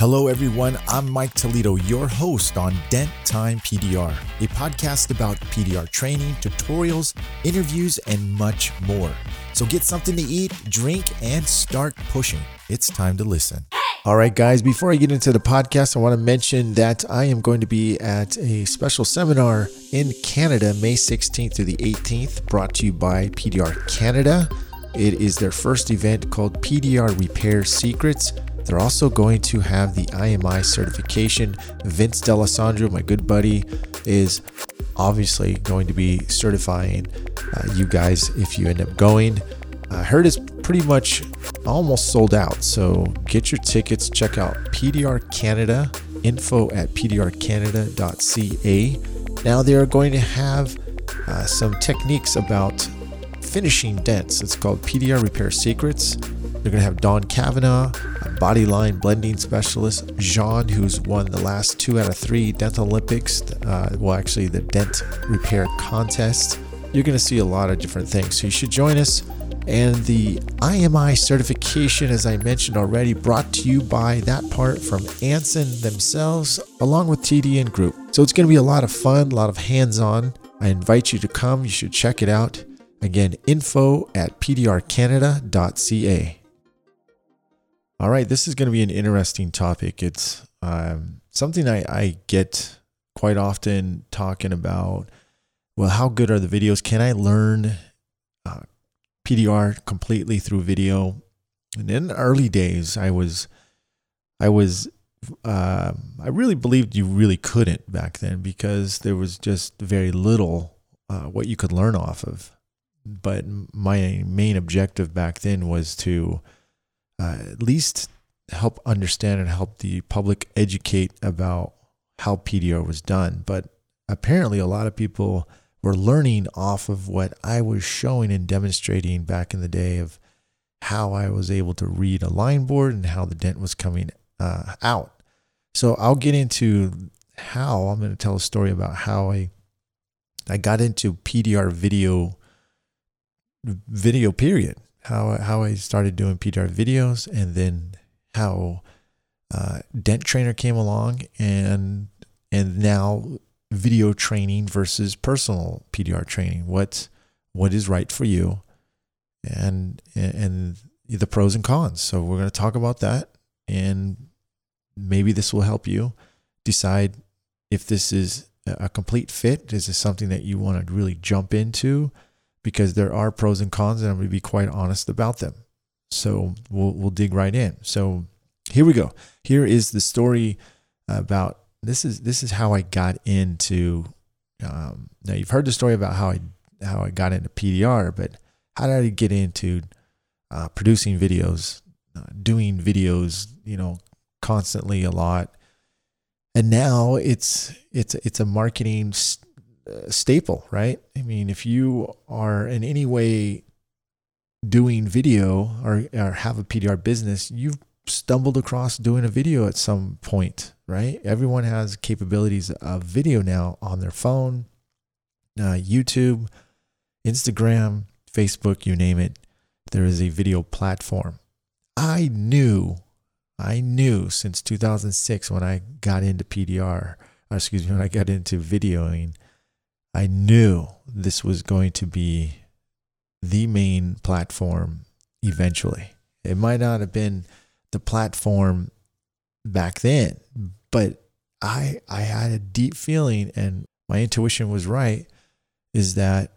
Hello, everyone. I'm Mike Toledo, your host on Dent Time PDR, a podcast about PDR training, tutorials, interviews, and much more. So get something to eat, drink, and start pushing. It's time to listen. All right, guys, before I get into the podcast, I want to mention that I am going to be at a special seminar in Canada, May 16th through the 18th, brought to you by PDR Canada. It is their first event called PDR Repair Secrets. They're also going to have the IMI certification. Vince D'Alessandro, my good buddy, is obviously going to be certifying uh, you guys if you end up going. I heard it's pretty much almost sold out. So get your tickets. Check out PDR Canada, info at pdrcanada.ca. Now they are going to have uh, some techniques about finishing dents. It's called PDR Repair Secrets. They're going to have Don Kavanaugh, body line blending specialist, Jean, who's won the last two out of three dental Olympics, uh, well, actually, the dent repair contest. You're going to see a lot of different things. So you should join us. And the IMI certification, as I mentioned already, brought to you by that part from Anson themselves, along with TDN Group. So it's going to be a lot of fun, a lot of hands on. I invite you to come. You should check it out. Again, info at pdrcanada.ca. All right, this is going to be an interesting topic. It's um, something I, I get quite often talking about. Well, how good are the videos? Can I learn uh, PDR completely through video? And in the early days, I was, I was, uh, I really believed you really couldn't back then because there was just very little uh, what you could learn off of. But my main objective back then was to uh, at least help understand and help the public educate about how PDR was done. But apparently, a lot of people were learning off of what I was showing and demonstrating back in the day of how I was able to read a line board and how the dent was coming uh, out. So I'll get into how I'm going to tell a story about how I I got into PDR video video period how how I started doing PDR videos, and then how uh, Dent Trainer came along, and and now video training versus personal PDR training. What what is right for you, and and the pros and cons. So we're going to talk about that, and maybe this will help you decide if this is a complete fit. Is this something that you want to really jump into? Because there are pros and cons, and I'm going to be quite honest about them. So we'll we'll dig right in. So here we go. Here is the story about this is this is how I got into. Um, now you've heard the story about how I how I got into PDR, but how did I get into uh, producing videos, uh, doing videos, you know, constantly a lot, and now it's it's it's a marketing staple, right? I mean, if you are in any way doing video or, or have a PDR business, you've stumbled across doing a video at some point, right? Everyone has capabilities of video now on their phone, uh, YouTube, Instagram, Facebook, you name it. There is a video platform. I knew, I knew since 2006 when I got into PDR, excuse me, when I got into videoing, I knew this was going to be the main platform eventually. It might not have been the platform back then, but I I had a deep feeling and my intuition was right is that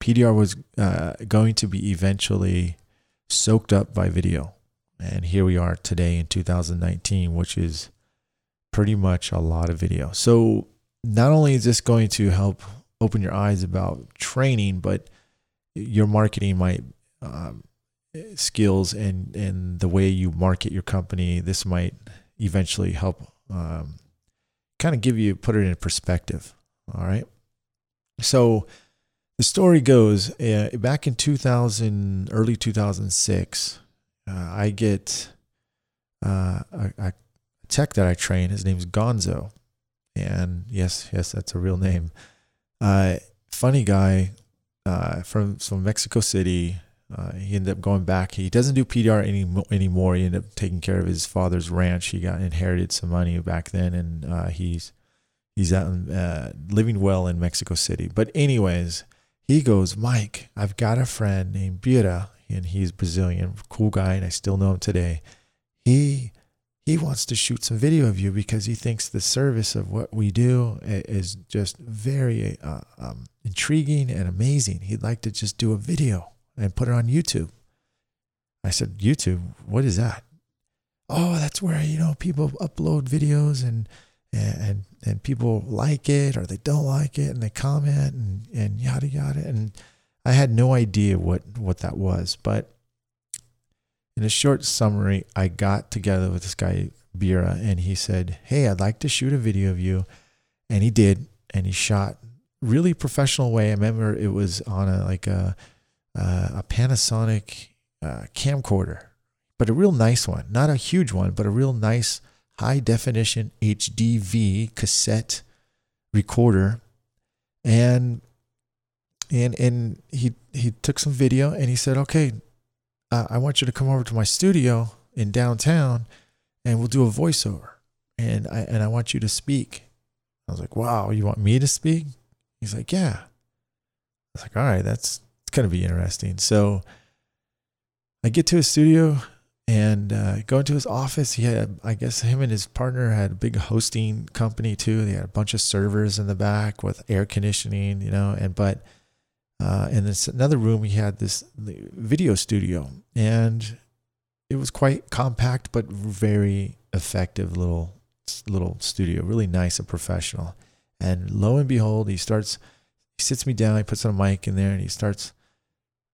PDR was uh, going to be eventually soaked up by video. And here we are today in 2019, which is pretty much a lot of video. So not only is this going to help open your eyes about training, but your marketing might um, skills and and the way you market your company. This might eventually help um, kind of give you put it in perspective. All right, so the story goes uh, back in 2000, early 2006. Uh, I get uh, a, a tech that I train. His name's Gonzo and yes, yes, that's a real name. Uh, funny guy uh, from from Mexico City. Uh, he ended up going back. He doesn't do PDR any, anymore. He ended up taking care of his father's ranch. He got inherited some money back then, and uh, he's he's out uh, living well in Mexico City. But anyways, he goes, Mike, I've got a friend named Bira, and he's Brazilian, cool guy, and I still know him today. He he wants to shoot some video of you because he thinks the service of what we do is just very uh, um, intriguing and amazing. He'd like to just do a video and put it on YouTube. I said, YouTube, what is that? Oh, that's where you know people upload videos and and and people like it or they don't like it and they comment and and yada yada and I had no idea what what that was, but in a short summary, I got together with this guy, Bira, and he said, Hey, I'd like to shoot a video of you. And he did. And he shot really professional way. I remember it was on a like a, a Panasonic uh, camcorder, but a real nice one. Not a huge one, but a real nice high definition HDV cassette recorder. And and and he he took some video and he said, "Okay, uh, I want you to come over to my studio in downtown and we'll do a voiceover. And I, and I want you to speak. I was like, wow, you want me to speak? He's like, yeah. I was like, all right, that's going to be interesting. So I get to his studio and uh, go into his office. He had, I guess, him and his partner had a big hosting company too. They had a bunch of servers in the back with air conditioning, you know, and but uh, and this another room, he had this video studio, and it was quite compact but very effective little little studio, really nice and professional. And lo and behold, he starts. He sits me down. He puts on a mic in there, and he starts.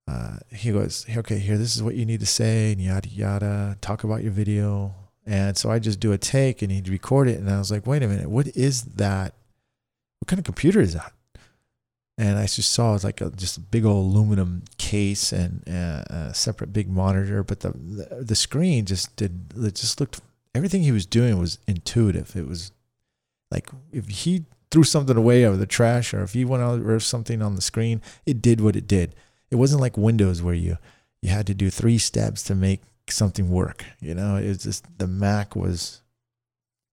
Uh, he goes, "Okay, here, this is what you need to say, and yada yada. Talk about your video." And so I just do a take, and he'd record it. And I was like, "Wait a minute, what is that? What kind of computer is that?" And I just saw it like a, just a big old aluminum case and uh, a separate big monitor. But the, the, the screen just did it just looked everything he was doing was intuitive. It was like if he threw something away out of the trash or if he went out or something on the screen, it did what it did. It wasn't like Windows where you you had to do three steps to make something work. You know, it was just the Mac was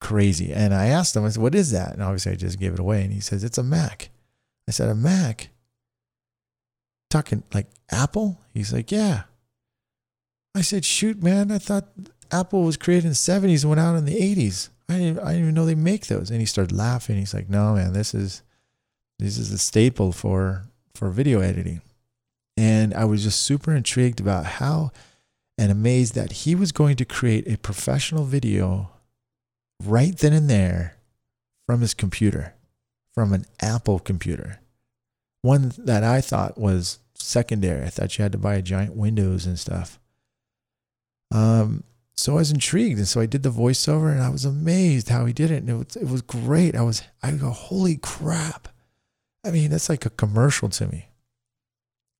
crazy. And I asked him, I said, "What is that?" And obviously, I just gave it away. And he says, "It's a Mac." I said, a Mac? Talking like Apple? He's like, yeah. I said, shoot, man, I thought Apple was created in the 70s and went out in the 80s. I didn't, I didn't even know they make those. And he started laughing. He's like, no, man, this is this is a staple for for video editing. And I was just super intrigued about how and amazed that he was going to create a professional video right then and there from his computer from an Apple computer. One that I thought was secondary. I thought you had to buy a giant Windows and stuff. Um, so I was intrigued, and so I did the voiceover, and I was amazed how he did it, and it was it was great. I was I go, holy crap! I mean, that's like a commercial to me.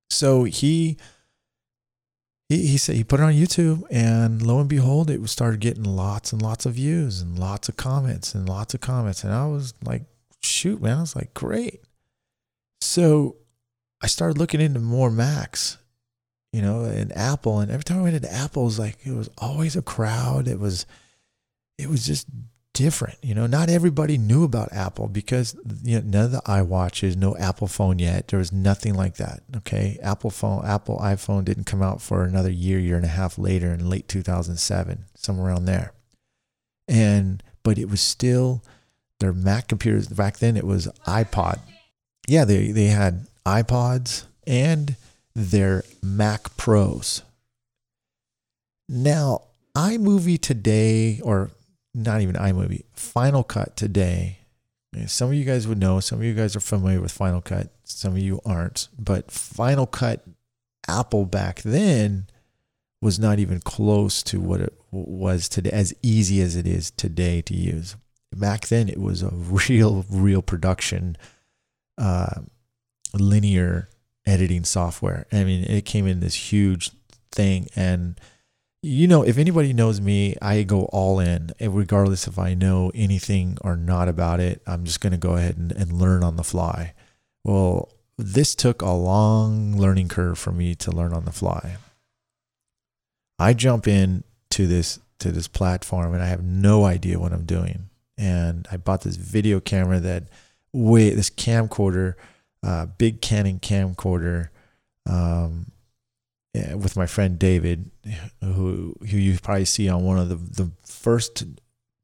So he he, he said he put it on YouTube, and lo and behold, it started getting lots and lots of views and lots of comments and lots of comments, and I was like shoot, man. I was like, great. So I started looking into more Macs, you know, and Apple. And every time I went into Apple, it was like, it was always a crowd. It was, it was just different. You know, not everybody knew about Apple because you know, none of the iWatches, no Apple phone yet. There was nothing like that. Okay. Apple phone, Apple iPhone didn't come out for another year, year and a half later in late 2007, somewhere around there. And, but it was still, their Mac computers back then it was iPod. Yeah, they they had iPods and their Mac Pros. Now, iMovie today or not even iMovie, Final Cut today. Eh, some of you guys would know, some of you guys are familiar with Final Cut, some of you aren't, but Final Cut Apple back then was not even close to what it was today, as easy as it is today to use back then it was a real, real production, uh, linear editing software. I mean, it came in this huge thing. And, you know, if anybody knows me, I go all in, regardless if I know anything or not about it. I'm just going to go ahead and, and learn on the fly. Well, this took a long learning curve for me to learn on the fly. I jump in to this to this platform and I have no idea what I'm doing. And I bought this video camera that wait this camcorder, uh, big Canon camcorder, um, with my friend David, who who you probably see on one of the the first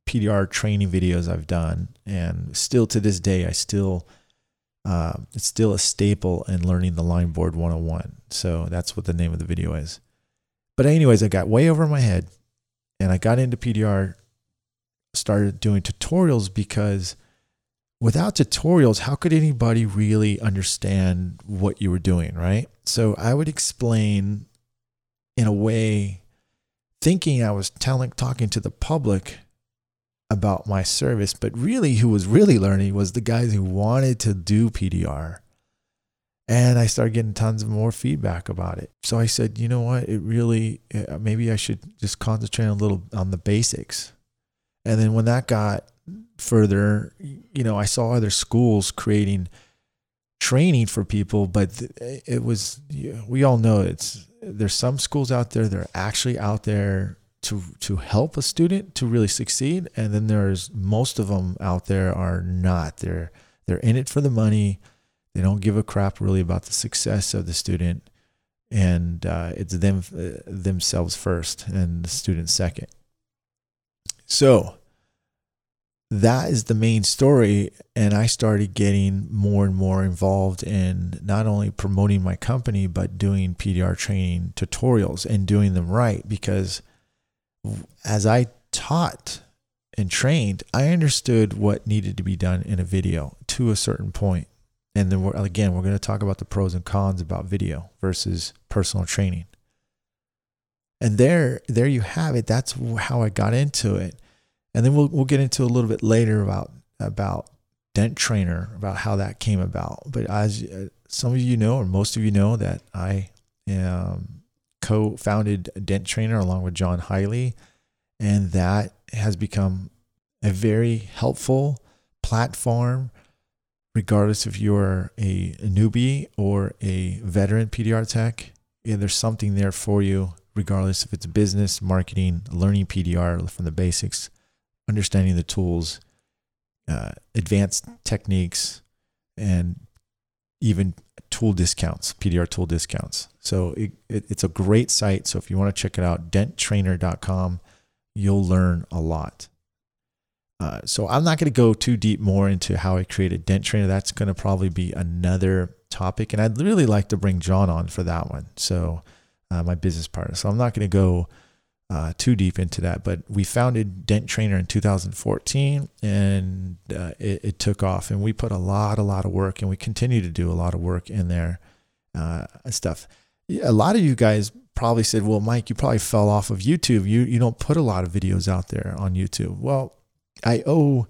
PDR training videos I've done, and still to this day I still uh, it's still a staple in learning the line board 101. So that's what the name of the video is. But anyways, I got way over my head and I got into PDR, started doing tutorials because without tutorials, how could anybody really understand what you were doing, right? So I would explain in a way, thinking I was telling, talking to the public about my service, but really who was really learning was the guys who wanted to do PDR. And I started getting tons of more feedback about it. So I said, you know what? It really, uh, maybe I should just concentrate a little on the basics. And then when that got further, you know, I saw other schools creating training for people, but it was, we all know it's, there's some schools out there that are actually out there to to help a student to really succeed. And then there's most of them out there are not. They're they're in it for the money. They don't give a crap really about the success of the student. And uh, it's them uh, themselves first and the student second so that is the main story and i started getting more and more involved in not only promoting my company but doing pdr training tutorials and doing them right because as I taught and trained, I understood what needed to be done in a video to a certain point. And then we're, again, we're going to talk about the pros and cons about video versus personal training. And there, there you have it. That's how I got into it. And then we'll we'll get into a little bit later about about Dent Trainer, about how that came about. But as uh, some of you know, or most of you know, that I um, co-founded Dent Trainer along with John Hiley, and that has become a very helpful platform regardless if you're a newbie or a veteran PDR tech. Yeah, there's something there for you, regardless if it's business, marketing, learning PDR from the basics, understanding the tools, uh, advanced techniques, and even tool discounts, PDR tool discounts. So it, it, it's a great site. So if you want to check it out, denttrainer.com, you'll learn a lot. Uh, so I'm not going to go too deep more into how I created Dent Trainer. That's going to probably be another topic, and I'd really like to bring John on for that one. So uh, my business partner. So I'm not going to go uh, too deep into that, but we founded Dent Trainer in 2014 and uh, it, it, took off. And we put a lot, a lot of work, and we continue to do a lot of work in there uh, stuff. A lot of you guys probably said, "Well, Mike, you probably fell off of YouTube. You you don't put a lot of videos out there on YouTube." Well, I owe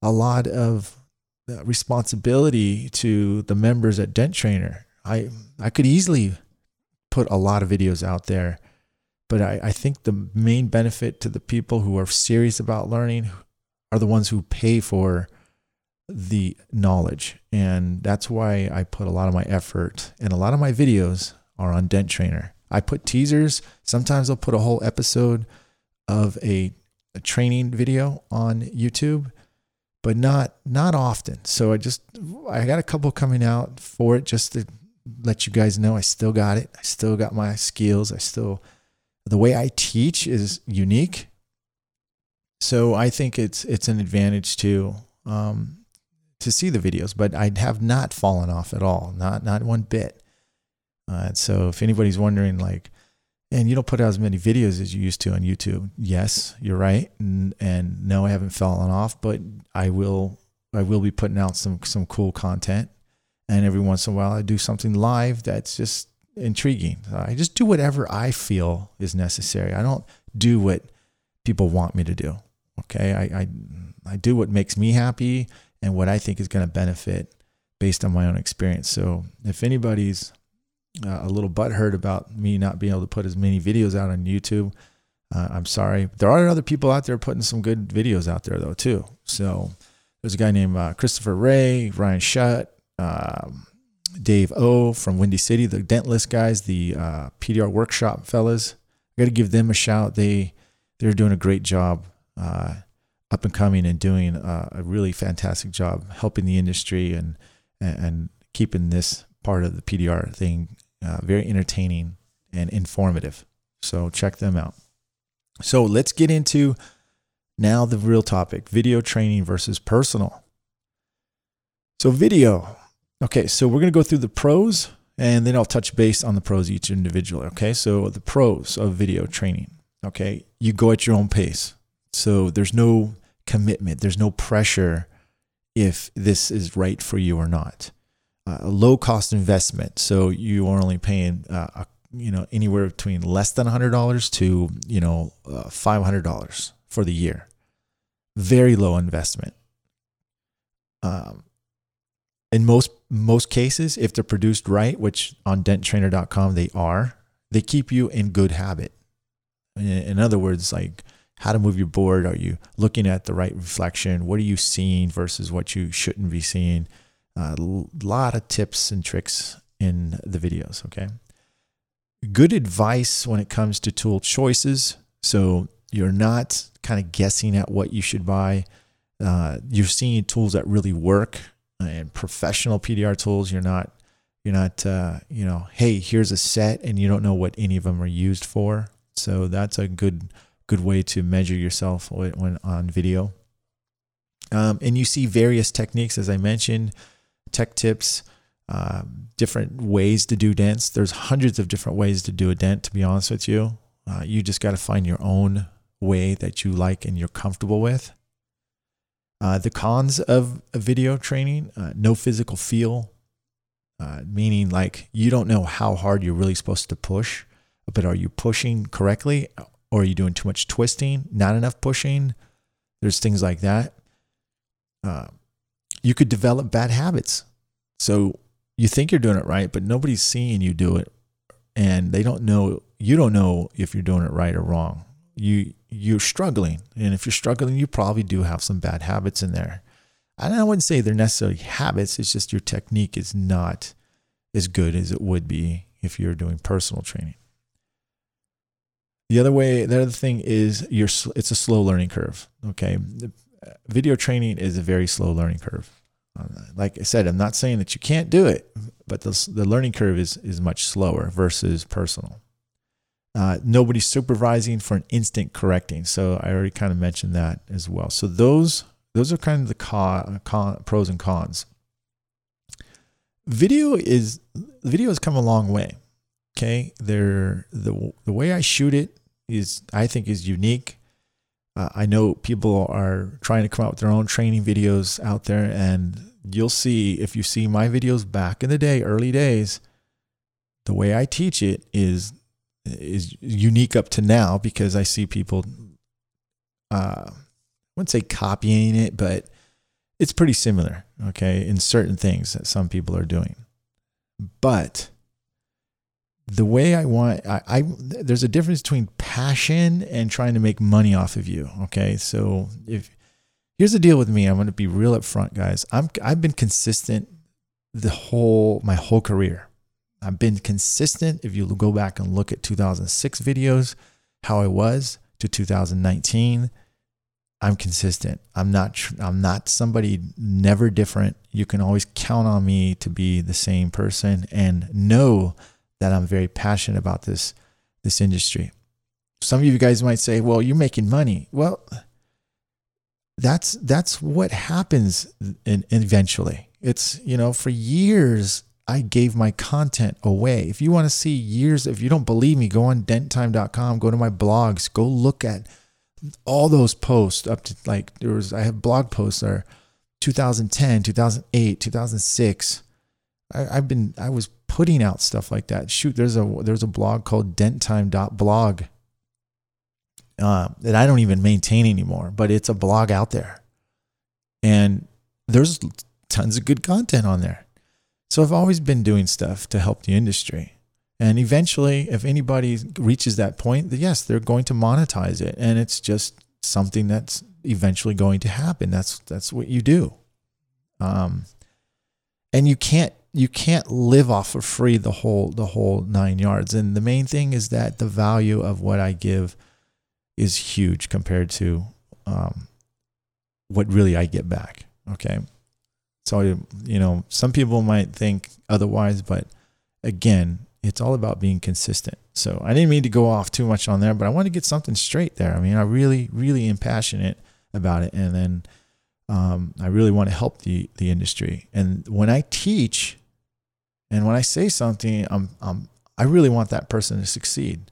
a lot of uh, responsibility to the members at Dent Trainer. I I could easily put a lot of videos out there but I, I think the main benefit to the people who are serious about learning are the ones who pay for the knowledge. And that's why I put a lot of my effort and a lot of my videos are on Dent Trainer. I put teasers. Sometimes I'll put a whole episode of a, a training video on YouTube, but not not often. So I just I got a couple coming out for it just to let you guys know I still got it. I still got my skills. I still the way I teach is unique. So I think it's it's an advantage to um, to see the videos, but I have not fallen off at all, not not one bit. Uh, so if anybody's wondering, like, and you don't put out as many videos as you used to on YouTube, yes, you're right, and, and no, I haven't fallen off, but I will I will be putting out some some cool content, and every once in a while I do something live that's just intriguing. I just do whatever I feel is necessary. I don't do what people want me to do. Okay. I, I, I do what makes me happy and what I think is going to benefit based on my own experience. So if anybody's uh, a little butthurt about me not being able to put as many videos out on YouTube, uh, I'm sorry. There are other people out there putting some good videos out there though too. So there's a guy named uh, Christopher Ray, Ryan Shutt, um, Dave O from Windy City, the Dentless guys, the uh, PDR Workshop fellas. I got to give them a shout. They they're doing a great job, uh, up and coming, and doing uh, a really fantastic job helping the industry and and keeping this part of the PDR thing uh, very entertaining and informative. So check them out. So let's get into now the real topic: video training versus personal. So video. Okay, so we're going to go through the pros and then I'll touch base on the pros each individually. Okay, so the pros of video training. Okay, you go at your own pace. So there's no commitment, there's no pressure if this is right for you or not. Uh, a low cost investment. So you are only paying, uh, you know, anywhere between less than $100 to, you know, uh, $500 for the year. Very low investment. Um, in most most cases, if they're produced right, which on denttrainer.com they are, they keep you in good habit. In other words, like how to move your board. Are you looking at the right reflection? What are you seeing versus what you shouldn't be seeing? A uh, lot of tips and tricks in the videos. Okay. Good advice when it comes to tool choices. So you're not kind of guessing at what you should buy. Uh, you're seeing tools that really work and professional PDR tools. You're not you're not uh, you know, hey, here's a set and you don't know what any of them are used for. So that's a good good way to measure yourself when on video. Um, and you see various techniques, as I mentioned, tech tips, uh, different ways to do dents. There's hundreds of different ways to do a dent. To be honest with you, uh, you just got to find your own way that you like and you're comfortable with. Uh, the cons of video training uh, no physical feel, uh, meaning like you don't know how hard you're really supposed to push, but are you pushing correctly or are you doing too much twisting, not enough pushing? There's things like that. Uh, you could develop bad habits. So you think you're doing it right, but nobody's seeing you do it. And they don't know, you don't know if you're doing it right or wrong. You you're struggling. And if you're struggling, you probably do have some bad habits in there. And I wouldn't say they're necessarily habits, it's just your technique is not as good as it would be if you're doing personal training. The other way, the other thing is you're, it's a slow learning curve. Okay. Uh, video training is a very slow learning curve. Um, like I said, I'm not saying that you can't do it, but the, the learning curve is, is much slower versus personal. Uh, nobody's supervising for an instant correcting. So I already kind of mentioned that as well. So those those are kind of the con, pros and cons. Video is video has come a long way. Okay, there the the way I shoot it is I think is unique. Uh, I know people are trying to come out with their own training videos out there, and you'll see if you see my videos back in the day, early days, the way I teach it is is unique up to now because I see people, uh, I wouldn't say copying it, but it's pretty similar, okay, in certain things that some people are doing. But the way I want, I, I there's a difference between passion and trying to make money off of you, okay? So if here's the deal with me, I'm going to be real up front, guys. I'm I've been consistent the whole my whole career. I've been consistent. If you go back and look at 2006 videos, how I was to 2019, I'm consistent. I'm not I'm not somebody never different. You can always count on me to be the same person and know that I'm very passionate about this this industry. Some of you guys might say, "Well, you're making money." Well, that's that's what happens in, eventually. It's, you know, for years I gave my content away. If you want to see years, if you don't believe me, go on denttime.com, go to my blogs, go look at all those posts up to like there was I have blog posts are 2010, 2008, 2006. I, I've been I was putting out stuff like that. Shoot, there's a there's a blog called denttime.blog uh, that I don't even maintain anymore, but it's a blog out there, and there's tons of good content on there. So I've always been doing stuff to help the industry. And eventually, if anybody reaches that point, yes, they're going to monetize it. And it's just something that's eventually going to happen. That's that's what you do. Um, and you can't you can't live off of free the whole the whole nine yards. And the main thing is that the value of what I give is huge compared to um, what really I get back. Okay. So, you know, some people might think otherwise, but again, it's all about being consistent. So I didn't mean to go off too much on there, but I want to get something straight there. I mean, I really, really am passionate about it. And then um, I really want to help the, the industry. And when I teach and when I say something, I'm, I'm, I really want that person to succeed.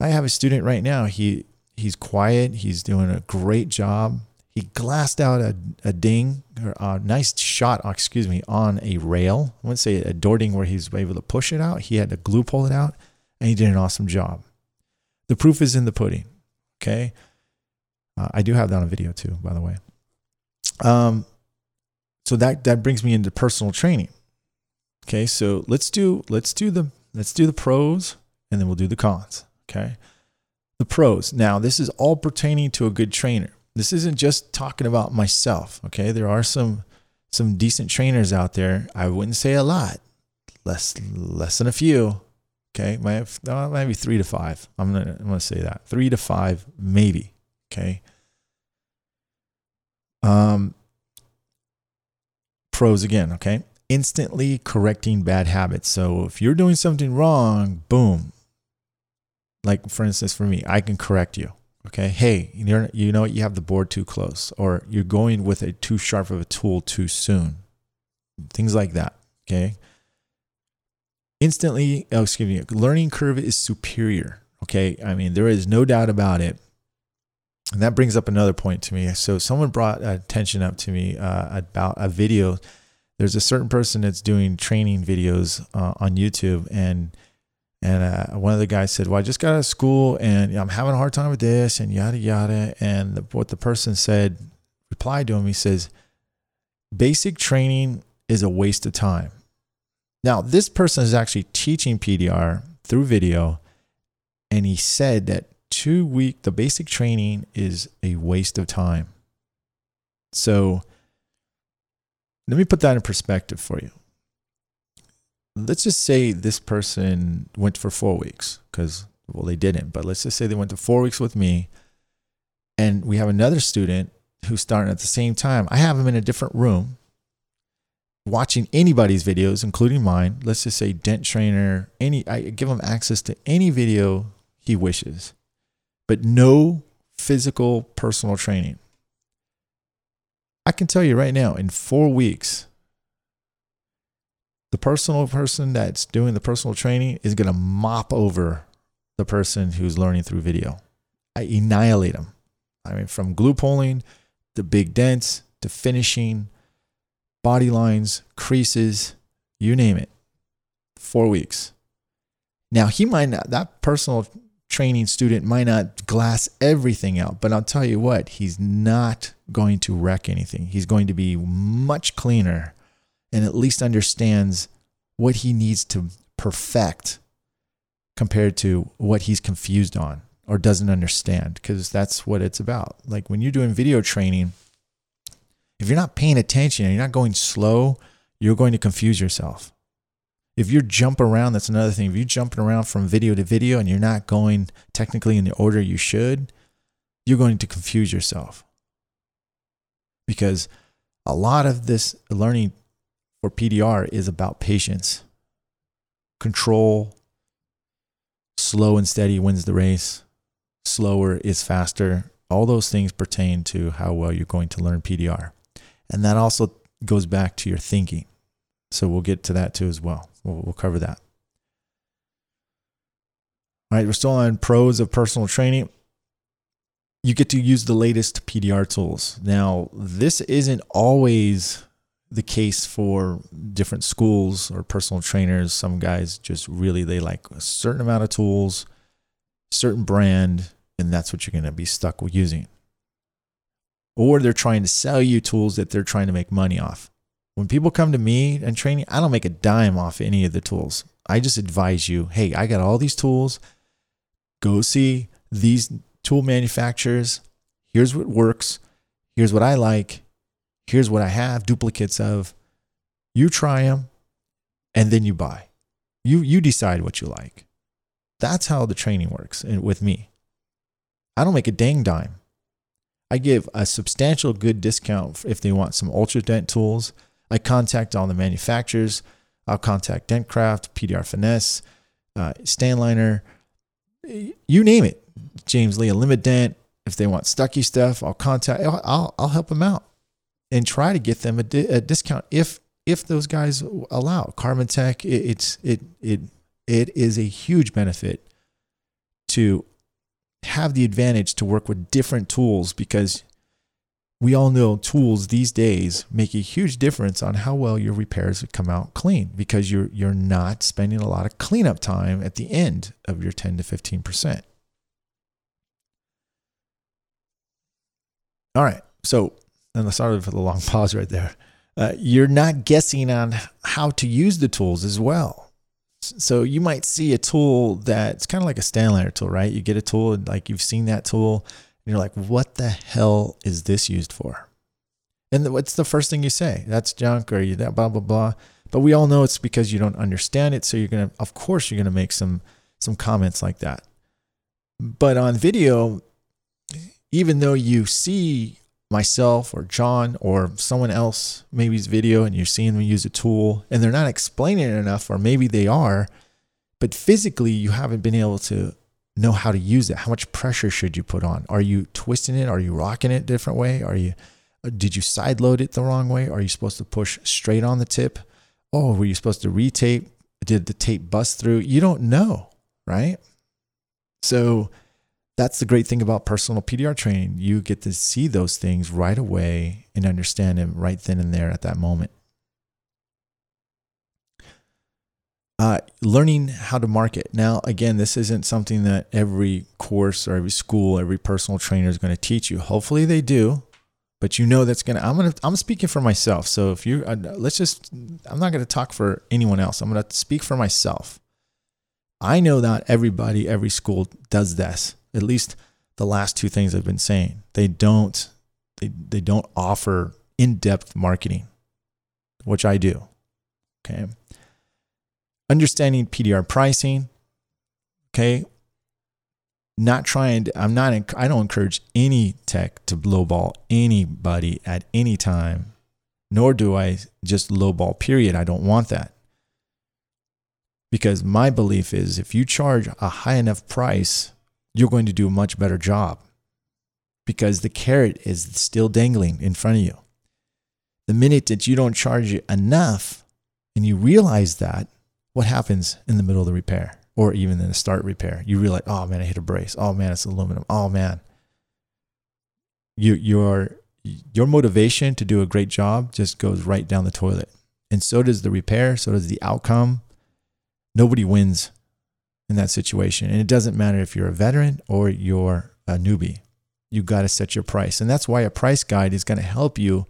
I have a student right now. He, he's quiet. He's doing a great job. He glassed out a, a ding, or a nice shot, excuse me, on a rail. I wouldn't say a door ding where he's able to push it out. He had to glue pull it out, and he did an awesome job. The proof is in the pudding. Okay. Uh, I do have that on a video too, by the way. Um, so that that brings me into personal training. Okay, so let's do let's do the let's do the pros, and then we'll do the cons. Okay, the pros. Now this is all pertaining to a good trainer this isn't just talking about myself. Okay. There are some, some decent trainers out there. I wouldn't say a lot, less, less than a few. Okay. Might maybe three to five. I'm to, I'm to say that three to five, maybe. Okay. Um, pros again. Okay. Instantly correcting bad habits. So if you're doing something wrong, boom. Like for instance, for me, I can correct you. Okay. Hey, you're, you know, you have the board too close, or you're going with a too sharp of a tool too soon. Things like that. Okay. Instantly, oh, excuse me, learning curve is superior. Okay. I mean, there is no doubt about it. And that brings up another point to me. So, someone brought attention up to me uh, about a video. There's a certain person that's doing training videos uh, on YouTube, and and uh, one of the guys said, "Well, I just got out of school and I'm having a hard time with this and yada yada." And the, what the person said replied to him, he says, "Basic training is a waste of time." Now, this person is actually teaching PDR through video, and he said that two week the basic training is a waste of time. So, let me put that in perspective for you let's just say this person went for four weeks because well they didn't but let's just say they went to four weeks with me and we have another student who's starting at the same time. I have him in a different room watching anybody's videos including mine. Let's just say dent trainer any i give him access to any video he wishes but no physical personal training. I can tell you right now in four weeks the personal person that's doing the personal training is going to mop over the person who's learning through video. I annihilate them. I mean, from glue pulling to big dents to finishing, body lines, creases, you name it. Four weeks. Now, he might not, that personal training student might not glass everything out, but I'll tell you what, he's not going to wreck anything. He's going to be much cleaner and at least understands what he needs to perfect compared to what he's confused on or doesn't understand because that's what it's about. Like when you're doing video training, if you're not paying attention and you're not going slow, you're going to confuse yourself. If you jump around, that's another thing. If you're jumping around from video to video and you're not going technically in the order you should, you're going to confuse yourself. Because a lot of this learning or PDR is about patience. Control, slow and steady wins the race. Slower is faster. All those things pertain to how well you're going to learn PDR. And that also goes back to your thinking. So we'll get to that too as well. We'll, we'll cover that. All right, we're still on pros of personal training. You get to use the latest PDR tools. Now, this isn't always the case for different schools or personal trainers. Some guys just really they like a certain amount of tools, certain brand, and that's what you're going to be stuck with using. Or they're trying to sell you tools that they're trying to make money off. When people come to me and training, I don't make a dime off any of the tools. I just advise you, hey, I got all these tools. Go see these tool manufacturers. Here's what works. Here's what I like here's what I have duplicates of. You try them, and then you buy. You you decide what you like. That's how the training works with me. I don't make a dang dime. I give a substantial good discount if they want some ultra dent tools. I contact all the manufacturers. I'll contact Dentcraft, PDR Finesse, uh, Stanliner, you name it. James Lee Limit Dent. If they want stucky stuff, I'll contact. I'll, I'll help them out and try to get them a, di- a discount if if those guys allow. Carbon Tech, it, it's it it it is a huge benefit to have the advantage to work with different tools because we all know tools these days make a huge difference on how well your repairs come out clean because you're you're not spending a lot of cleanup time at the end of your 10 to 15%. All right. So, and I'm sorry for the long pause right there. Uh, you're not guessing on how to use the tools as well. So you might see a tool that's kind of like a Stanliner tool, right? You get a tool and like you've seen that tool and you're like, what the hell is this used for? And what's the first thing you say? That's junk or you that blah blah blah. But we all know it's because you don't understand it. So you're gonna, of course, you're gonna make some some comments like that. But on video, even though you see myself or John or someone else maybe's video and you're seeing them use a tool and they're not explaining it enough, or maybe they are, but physically you haven't been able to know how to use it. How much pressure should you put on? Are you twisting it? Are you rocking it different way? Are you uh, did you side load it the wrong way? Are you supposed to push straight on the tip? Oh, were you supposed to retape? Did the tape bust through? You don't know, right? So that's the great thing about personal PDR training. You get to see those things right away and understand them right then and there at that moment. Uh, learning how to market. Now, again, this isn't something that every course or every school, every personal trainer is going to teach you. Hopefully, they do, but you know that's going to. I'm going to. I'm speaking for myself. So if you, uh, let's just. I'm not going to talk for anyone else. I'm going to speak for myself. I know that everybody, every school does this. At least the last two things I've been saying. They don't. They they don't offer in-depth marketing, which I do. Okay understanding PDR pricing. Okay. Not trying to, I'm not, I don't encourage any tech to lowball anybody at any time, nor do I just lowball, period. I don't want that. Because my belief is if you charge a high enough price, you're going to do a much better job because the carrot is still dangling in front of you. The minute that you don't charge it enough and you realize that, what happens in the middle of the repair or even in the start repair? You realize, oh man, I hit a brace. Oh man, it's aluminum. Oh man. You, your, your motivation to do a great job just goes right down the toilet. And so does the repair, so does the outcome. Nobody wins in that situation. And it doesn't matter if you're a veteran or you're a newbie. You got to set your price. And that's why a price guide is going to help you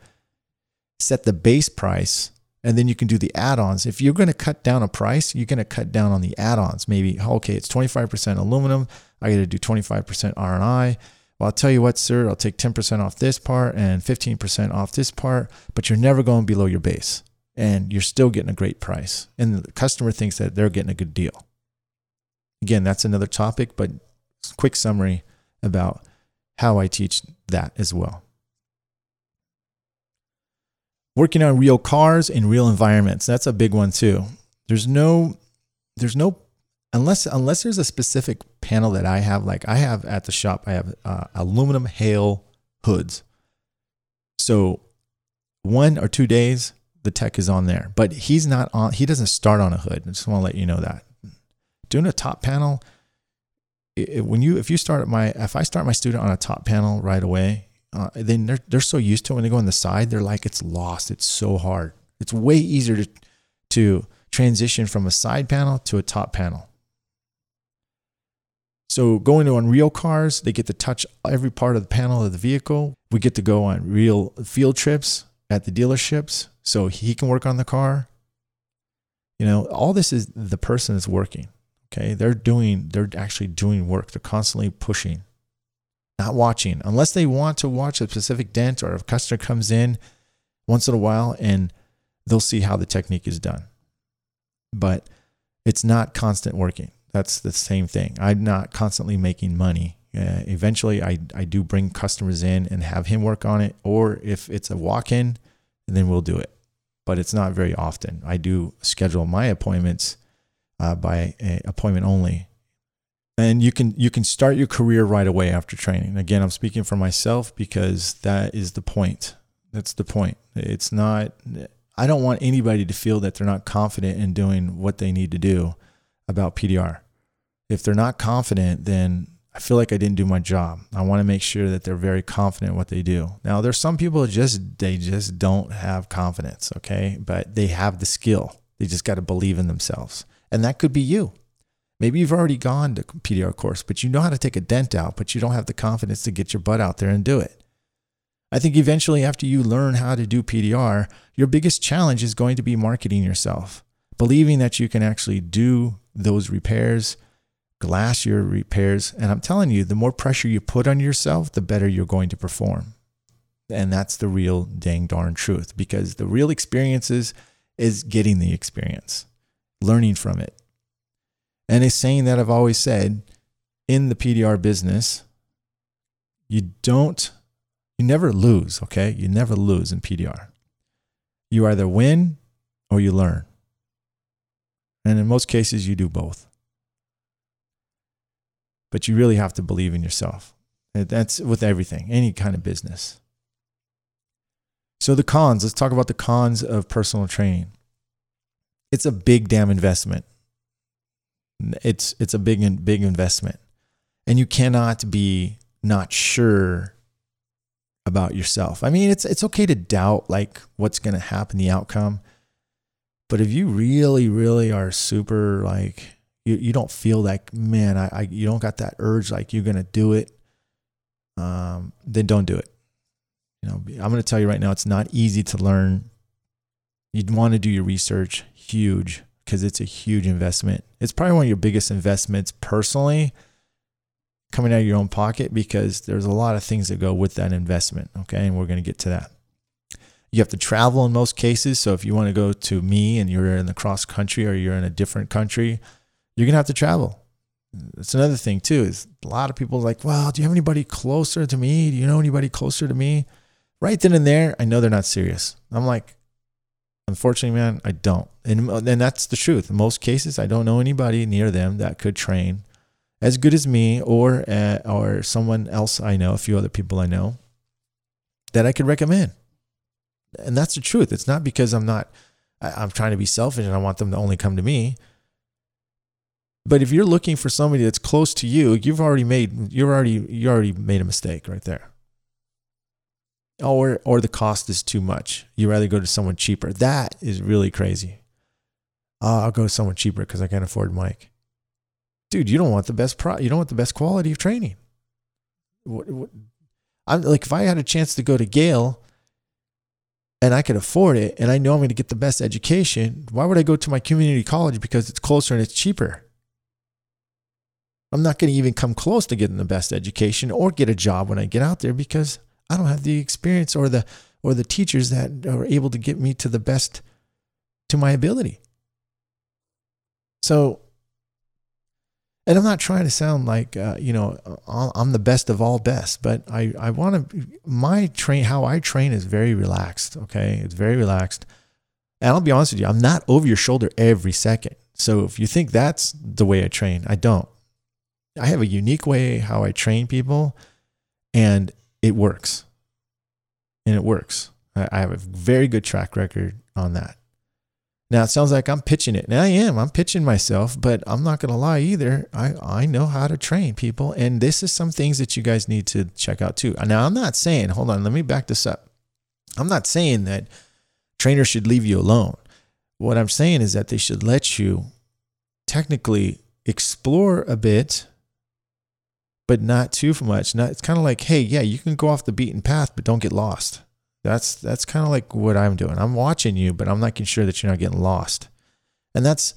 set the base price and then you can do the add-ons. If you're going to cut down a price, you're going to cut down on the add-ons. Maybe okay, it's 25% aluminum. I got to do 25% R&I. Well, I'll tell you what, sir, I'll take 10% off this part and 15% off this part, but you're never going below your base and you're still getting a great price. And the customer thinks that they're getting a good deal. Again, that's another topic, but quick summary about how I teach that as well working on real cars in real environments. That's a big one too. There's no, there's no, unless unless there's a specific panel that I have. Like I have at the shop, I have uh, aluminum hail hoods. So one or two days, the tech is on there, but he's not on. He doesn't start on a hood. I just want to let you know that. Doing a top panel, it, when you if you start my if I start my student on a top panel right away, uh, then they're they're so used to it when they go on the side, they're like it's lost. It's so hard. It's way easier to to transition from a side panel to a top panel. So going to on real cars, they get to touch every part of the panel of the vehicle. We get to go on real field trips at the dealerships, so he can work on the car. You know, all this is the person is working. Okay, they're doing, they're actually doing work. They're constantly pushing not watching unless they want to watch a specific dent or a customer comes in once in a while and they'll see how the technique is done. but it's not constant working. That's the same thing. I'm not constantly making money. Uh, eventually, I, I do bring customers in and have him work on it, or if it's a walk in, then we'll do it. But it's not very often. I do schedule my appointments uh, by appointment only, and you can you can start your career right away after training. Again, I'm speaking for myself because that is the point. That's the point. It's not. I don't want anybody to feel that they're not confident in doing what they need to do about PDR. If they're not confident, then I feel like I didn't do my job. I want to make sure that they're very confident in what they do. Now, there's some people just they just don't have confidence, okay? But they have the skill. They just got to believe in themselves. And that could be you. Maybe you've already gone to PDR course, but you know how to take a dent out, but you don't have the confidence to get your butt out there and do it. I think eventually, after you learn how to do PDR, your biggest challenge is going to be marketing yourself, believing that you can actually do those repairs, glass your repairs. And I'm telling you, the more pressure you put on yourself, the better you're going to perform. And that's the real dang darn truth because the real experiences is getting the experience, learning from it. And a saying that I've always said in the PDR business, you don't you never lose, okay? You never lose in PDR. You either win or you learn. And in most cases, you do both. But you really have to believe in yourself. That's with everything, any kind of business. So, the cons, let's talk about the cons of personal training. It's a big damn investment. It's, it's a big, big investment. And you cannot be not sure about yourself. I mean, it's it's okay to doubt like what's going to happen, the outcome. But if you really, really are super like you, you don't feel like man, I, I you don't got that urge like you're gonna do it, um, then don't do it. You know, I'm gonna tell you right now, it's not easy to learn. You'd want to do your research, huge, because it's a huge investment. It's probably one of your biggest investments personally coming out of your own pocket because there's a lot of things that go with that investment. Okay. And we're going to get to that. You have to travel in most cases. So if you want to go to me and you're in the cross country or you're in a different country, you're going to have to travel. That's another thing too, is a lot of people like, well, do you have anybody closer to me? Do you know anybody closer to me? Right then and there, I know they're not serious. I'm like, unfortunately, man, I don't. And, and that's the truth. In most cases, I don't know anybody near them that could train as good as me or uh, or someone else I know, a few other people I know that I could recommend. And that's the truth. It's not because I'm not I'm trying to be selfish and I want them to only come to me. But if you're looking for somebody that's close to you, you've already made you're already you already made a mistake right there. Or or the cost is too much. You rather go to someone cheaper. That is really crazy. Oh, I'll go to someone cheaper because I can't afford Mike dude, you don't want the best pro, you don't want the best quality of training. What, what, I'm like, if I had a chance to go to Yale and I could afford it and I know I'm going to get the best education, why would I go to my community college because it's closer and it's cheaper? I'm not going to even come close to getting the best education or get a job when I get out there because I don't have the experience or the or the teachers that are able to get me to the best to my ability. So and I'm not trying to sound like uh, you know I'm the best of all best, but I I want to my train how I train is very relaxed. Okay, it's very relaxed, and I'll be honest with you, I'm not over your shoulder every second. So if you think that's the way I train, I don't. I have a unique way how I train people, and it works. And it works. I have a very good track record on that. Now it sounds like I'm pitching it. And I am. I'm pitching myself, but I'm not going to lie either. I, I know how to train people. And this is some things that you guys need to check out too. Now, I'm not saying, hold on, let me back this up. I'm not saying that trainers should leave you alone. What I'm saying is that they should let you technically explore a bit, but not too much. Not, it's kind of like, hey, yeah, you can go off the beaten path, but don't get lost. That's that's kind of like what I'm doing. I'm watching you, but I'm making sure that you're not getting lost. And that's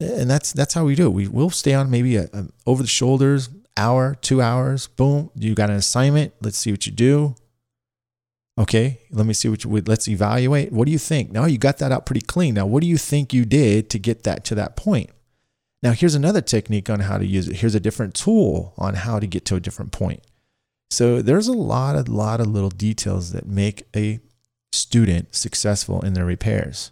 and that's that's how we do it. We will stay on maybe a, a over the shoulders hour, two hours. Boom, you got an assignment. Let's see what you do. Okay, let me see what you, let's evaluate. What do you think? Now you got that out pretty clean. Now, what do you think you did to get that to that point? Now, here's another technique on how to use it. Here's a different tool on how to get to a different point. So there's a lot, a lot of little details that make a student successful in their repairs.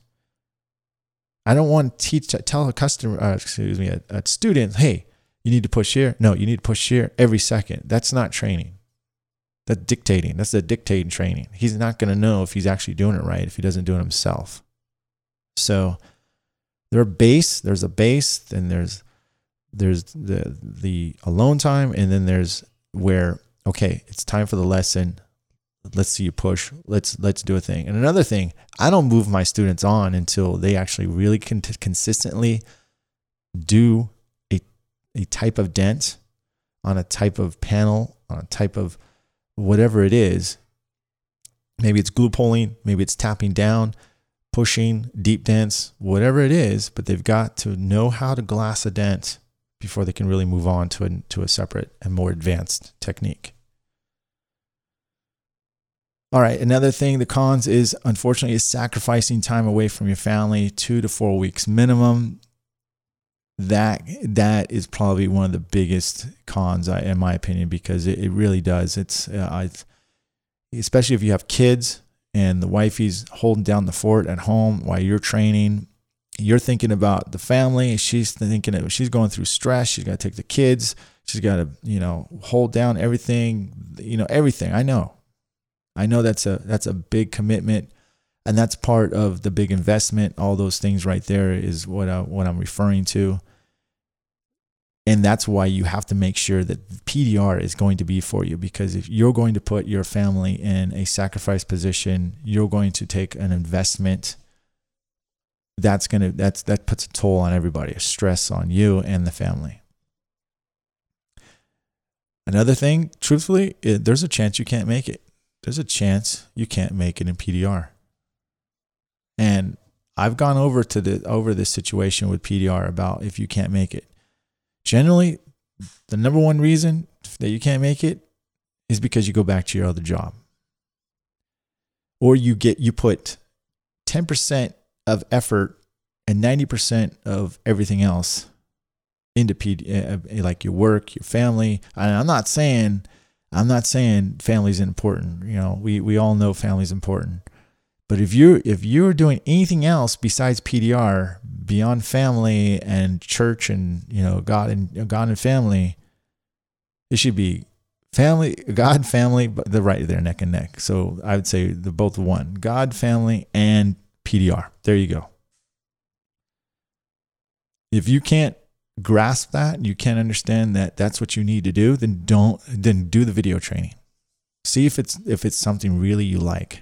I don't want to teach, tell a customer, uh, excuse me, a, a student, hey, you need to push here. No, you need to push here every second. That's not training. That's dictating. That's the dictating training. He's not going to know if he's actually doing it right if he doesn't do it himself. So a base, there's a base, then there's there's the the alone time, and then there's where okay, it's time for the lesson. Let's see you push. Let's let's do a thing. And another thing, I don't move my students on until they actually really con- consistently do a a type of dent on a type of panel on a type of whatever it is. Maybe it's glue pulling, maybe it's tapping down pushing, deep dents, whatever it is, but they've got to know how to glass a dent before they can really move on to a, to a separate and more advanced technique. All right, another thing, the cons is unfortunately is sacrificing time away from your family, two to four weeks minimum. That that is probably one of the biggest cons, in my opinion, because it, it really does. It's uh, especially if you have kids and the wifey's holding down the fort at home while you're training. You're thinking about the family. She's thinking of, she's going through stress. She's got to take the kids. She's got to, you know, hold down everything, you know, everything. I know. I know that's a that's a big commitment and that's part of the big investment. All those things right there is what I, what I'm referring to. And that's why you have to make sure that PDR is going to be for you because if you're going to put your family in a sacrifice position, you're going to take an investment that's going to that's that puts a toll on everybody, a stress on you and the family. Another thing, truthfully, there's a chance you can't make it. There's a chance you can't make it in PDR. And I've gone over to the over this situation with PDR about if you can't make it generally the number one reason that you can't make it is because you go back to your other job or you get you put 10% of effort and 90% of everything else into PD, uh, like your work, your family. I'm not saying I'm not saying family's important. You know, we we all know family's important. But if you if you're doing anything else besides PDR, beyond family and church and you know God and uh, God and family, it should be family, God, family, but they're right there neck and neck. So I would say the both one: God, family, and PDR. There you go. If you can't grasp that, you can't understand that that's what you need to do, then don't then do the video training. See if it's if it's something really you like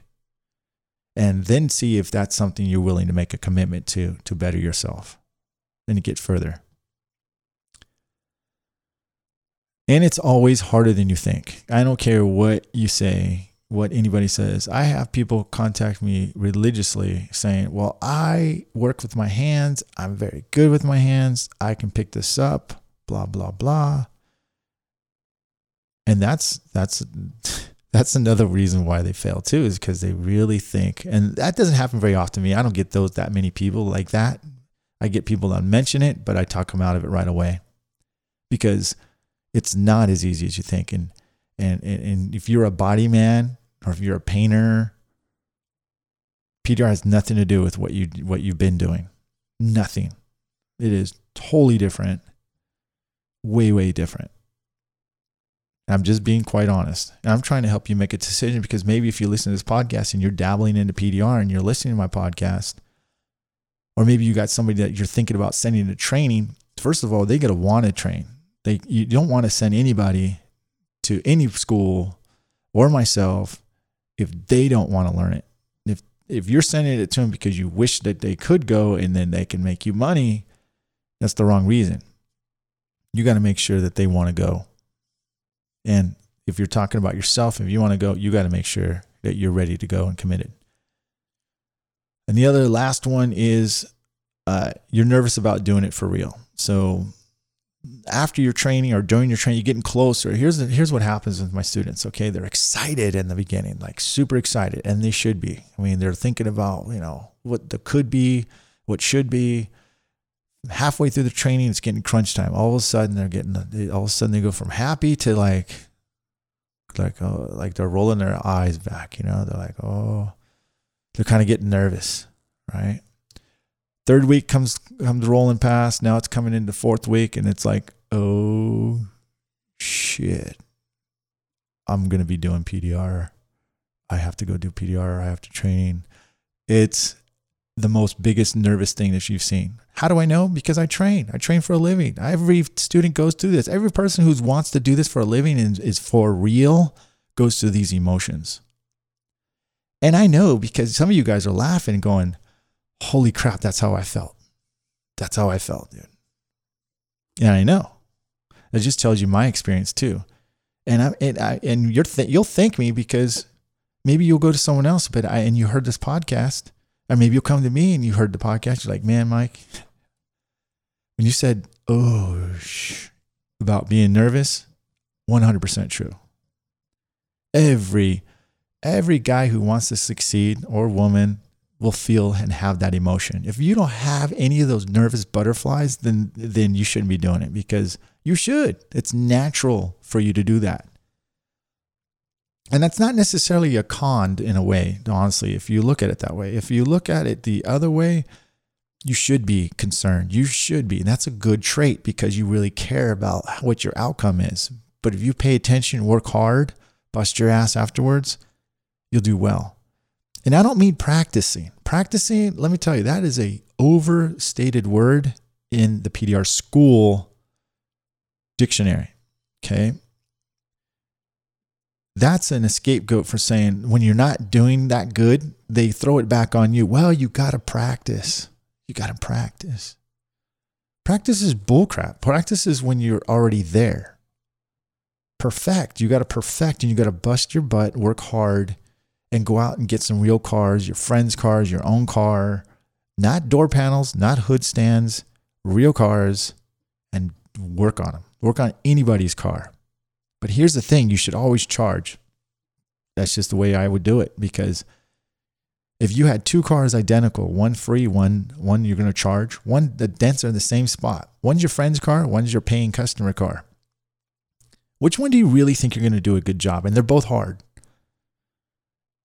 and then see if that's something you're willing to make a commitment to to better yourself and to get further. And it's always harder than you think. I don't care what you say, what anybody says. I have people contact me religiously saying, Well, I work with my hands. I'm very good with my hands. I can pick this up, blah, blah, blah. And that's, that's, that's another reason why they fail too is because they really think and that doesn't happen very often to me. I don't get those that many people like that. I get people that mention it but i talk them out of it right away. Because it's not as easy as you think and and and if you're a body man or if you're a painter pdr has nothing to do with what you what you've been doing. Nothing. It is totally different. Way way different I'm just being quite honest. And I'm trying to help you make a decision because maybe if you listen to this podcast and you're dabbling into PDR and you're listening to my podcast, or maybe you got somebody that you're thinking about sending to training, first of all, they got to want to train. They you don't want to send anybody to any school or myself if they don't want to learn it. If if you're sending it to them because you wish that they could go and then they can make you money, that's the wrong reason. You got to make sure that they want to go and if you're talking about yourself, if you want to go, you got to make sure that you're ready to go and committed. And the other last one is uh, you're nervous about doing it for real. So after your training or during your training, you're getting closer. Here's the, here's what happens with my students. Okay, they're excited in the beginning, like super excited, and they should be. I mean, they're thinking about you know what the could be, what should be. Halfway through the training, it's getting crunch time. All of a sudden, they're getting all of a sudden they go from happy to like, like oh, like they're rolling their eyes back. You know, they're like oh, they're kind of getting nervous, right? Third week comes comes rolling past. Now it's coming into fourth week, and it's like, oh shit. I'm gonna be doing PDR. I have to go do PDR. I have to train. It's the most biggest nervous thing that you've seen. How do I know? Because I train. I train for a living. Every student goes through this. Every person who wants to do this for a living and is for real goes through these emotions. And I know because some of you guys are laughing going, holy crap, that's how I felt. That's how I felt, dude. And I know. It just tells you my experience too. And I and, I, and you're th- you'll thank me because maybe you'll go to someone else, but I and you heard this podcast, or maybe you'll come to me and you heard the podcast. You're like, man, Mike, when you said, "Oh," sh-, about being nervous, 100% true. Every every guy who wants to succeed or woman will feel and have that emotion. If you don't have any of those nervous butterflies, then then you shouldn't be doing it because you should. It's natural for you to do that. And that's not necessarily a con in a way, honestly, if you look at it that way. If you look at it the other way, you should be concerned. You should be. And that's a good trait because you really care about what your outcome is. But if you pay attention, work hard, bust your ass afterwards, you'll do well. And I don't mean practicing. Practicing, let me tell you, that is a overstated word in the PDR school dictionary. Okay. That's an scapegoat for saying when you're not doing that good, they throw it back on you. Well, you got to practice. You got to practice. Practice is bullcrap. Practice is when you're already there. Perfect. You got to perfect and you got to bust your butt, work hard, and go out and get some real cars, your friends' cars, your own car, not door panels, not hood stands, real cars, and work on them. Work on anybody's car. But here's the thing you should always charge. That's just the way I would do it because if you had two cars identical, one free, one one you're going to charge, one the dents are in the same spot. One's your friend's car, one's your paying customer car. Which one do you really think you're going to do a good job? And they're both hard.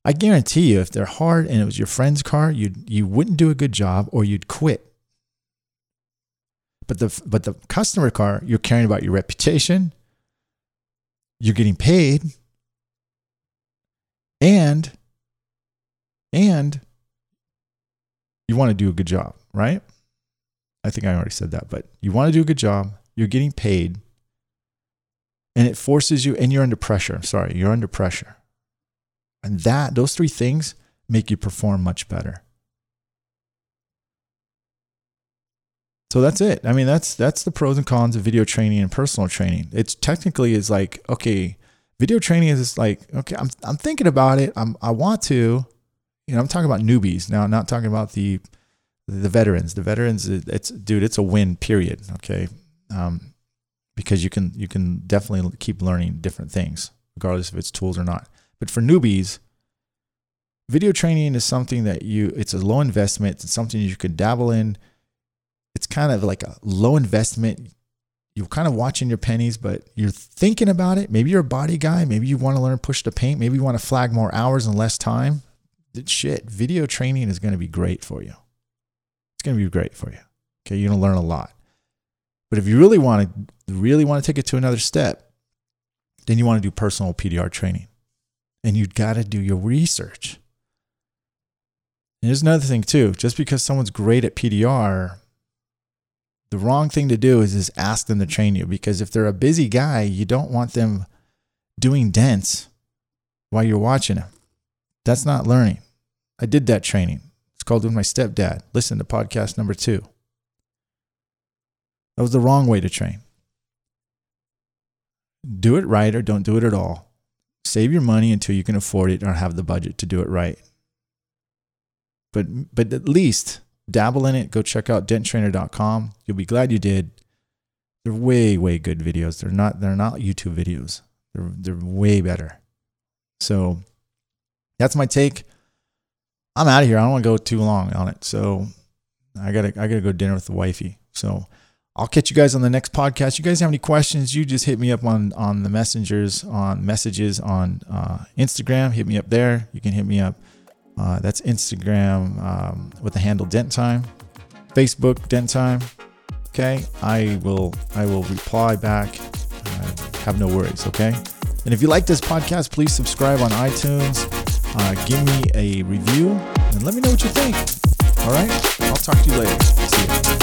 I guarantee you, if they're hard and it was your friend's car, you you wouldn't do a good job or you'd quit. But the but the customer car, you're caring about your reputation. You're getting paid, and and you want to do a good job, right? I think I already said that, but you want to do a good job. You're getting paid, and it forces you, and you're under pressure. Sorry, you're under pressure and that, those three things make you perform much better. So that's it. I mean, that's that's the pros and cons of video training and personal training. It's technically is like, okay, video training is like, okay, I'm I'm thinking about it. I'm I want to, you know, I'm talking about newbies now. I'm not talking about the the veterans. The veterans, it's dude, it's a win. Period. Okay, um, because you can you can definitely keep learning different things, regardless if it's tools or not. But for newbies, video training is something that you, it's a low investment. It's something you can dabble in. It's kind of like a low investment. You're kind of watching your pennies, but you're thinking about it. Maybe you're a body guy. Maybe you want to learn push to paint. Maybe you want to flag more hours and less time. Shit, video training is going to be great for you. It's going to be great for you. Okay, you're going to learn a lot. But if you really want to really want to take it to another step, then you want to do personal PDR training and you've got to do your research. And here's another thing too. Just because someone's great at PDR, the wrong thing to do is is ask them to train you because if they're a busy guy, you don't want them doing dents while you're watching them. That's not learning. I did that training. It's called with my stepdad. Listen to podcast number two. That was the wrong way to train. Do it right or don't do it at all. Save your money until you can afford it or have the budget to do it right. But but at least dabble in it. Go check out denttrainer.com. You'll be glad you did. they're way way good videos. They're not they're not YouTube videos. They're they're way better. So that's my take. I'm out of here. I don't want to go too long on it. So I gotta I gotta go dinner with the wifey. So I'll catch you guys on the next podcast. You guys have any questions? You just hit me up on on the messengers on messages on uh, Instagram. Hit me up there. You can hit me up. Uh, that's Instagram um, with the handle Dent Time, Facebook Dent Time. Okay, I will I will reply back. Uh, have no worries. Okay, and if you like this podcast, please subscribe on iTunes. Uh, give me a review and let me know what you think. All right, I'll talk to you later. See you.